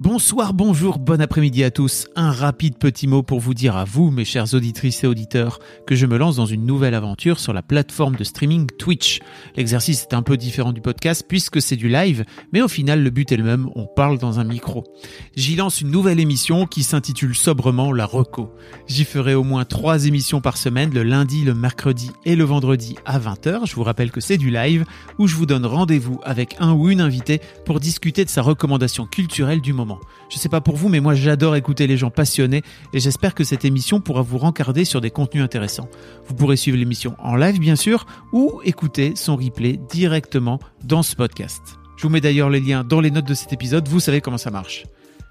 Bonsoir, bonjour, bon après-midi à tous. Un rapide petit mot pour vous dire à vous, mes chers auditrices et auditeurs, que je me lance dans une nouvelle aventure sur la plateforme de streaming Twitch. L'exercice est un peu différent du podcast puisque c'est du live, mais au final le but est le même, on parle dans un micro. J'y lance une nouvelle émission qui s'intitule sobrement La Reco. J'y ferai au moins trois émissions par semaine, le lundi, le mercredi et le vendredi à 20h. Je vous rappelle que c'est du live où je vous donne rendez-vous avec un ou une invitée pour discuter de sa recommandation culturelle du moment. Je sais pas pour vous, mais moi j'adore écouter les gens passionnés et j'espère que cette émission pourra vous rencarder sur des contenus intéressants. Vous pourrez suivre l'émission en live bien sûr ou écouter son replay directement dans ce podcast. Je vous mets d'ailleurs les liens dans les notes de cet épisode, vous savez comment ça marche.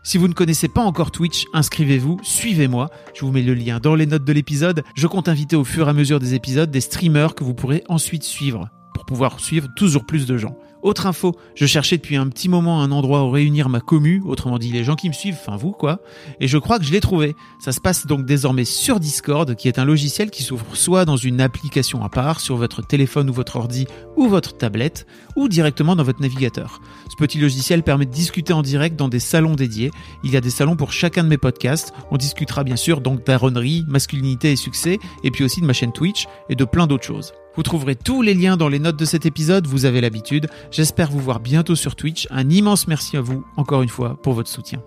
Si vous ne connaissez pas encore Twitch, inscrivez-vous, suivez-moi. Je vous mets le lien dans les notes de l'épisode. Je compte inviter au fur et à mesure des épisodes des streamers que vous pourrez ensuite suivre pouvoir suivre toujours plus de gens. Autre info, je cherchais depuis un petit moment un endroit où réunir ma commu, autrement dit les gens qui me suivent, enfin vous quoi, et je crois que je l'ai trouvé. Ça se passe donc désormais sur Discord, qui est un logiciel qui s'ouvre soit dans une application à part, sur votre téléphone ou votre ordi ou votre tablette, ou directement dans votre navigateur. Ce petit logiciel permet de discuter en direct dans des salons dédiés. Il y a des salons pour chacun de mes podcasts. On discutera bien sûr donc d'aronnerie, masculinité et succès, et puis aussi de ma chaîne Twitch et de plein d'autres choses. Vous trouverez tous les liens dans les notes de cet épisode, vous avez l'habitude. J'espère vous voir bientôt sur Twitch. Un immense merci à vous, encore une fois, pour votre soutien.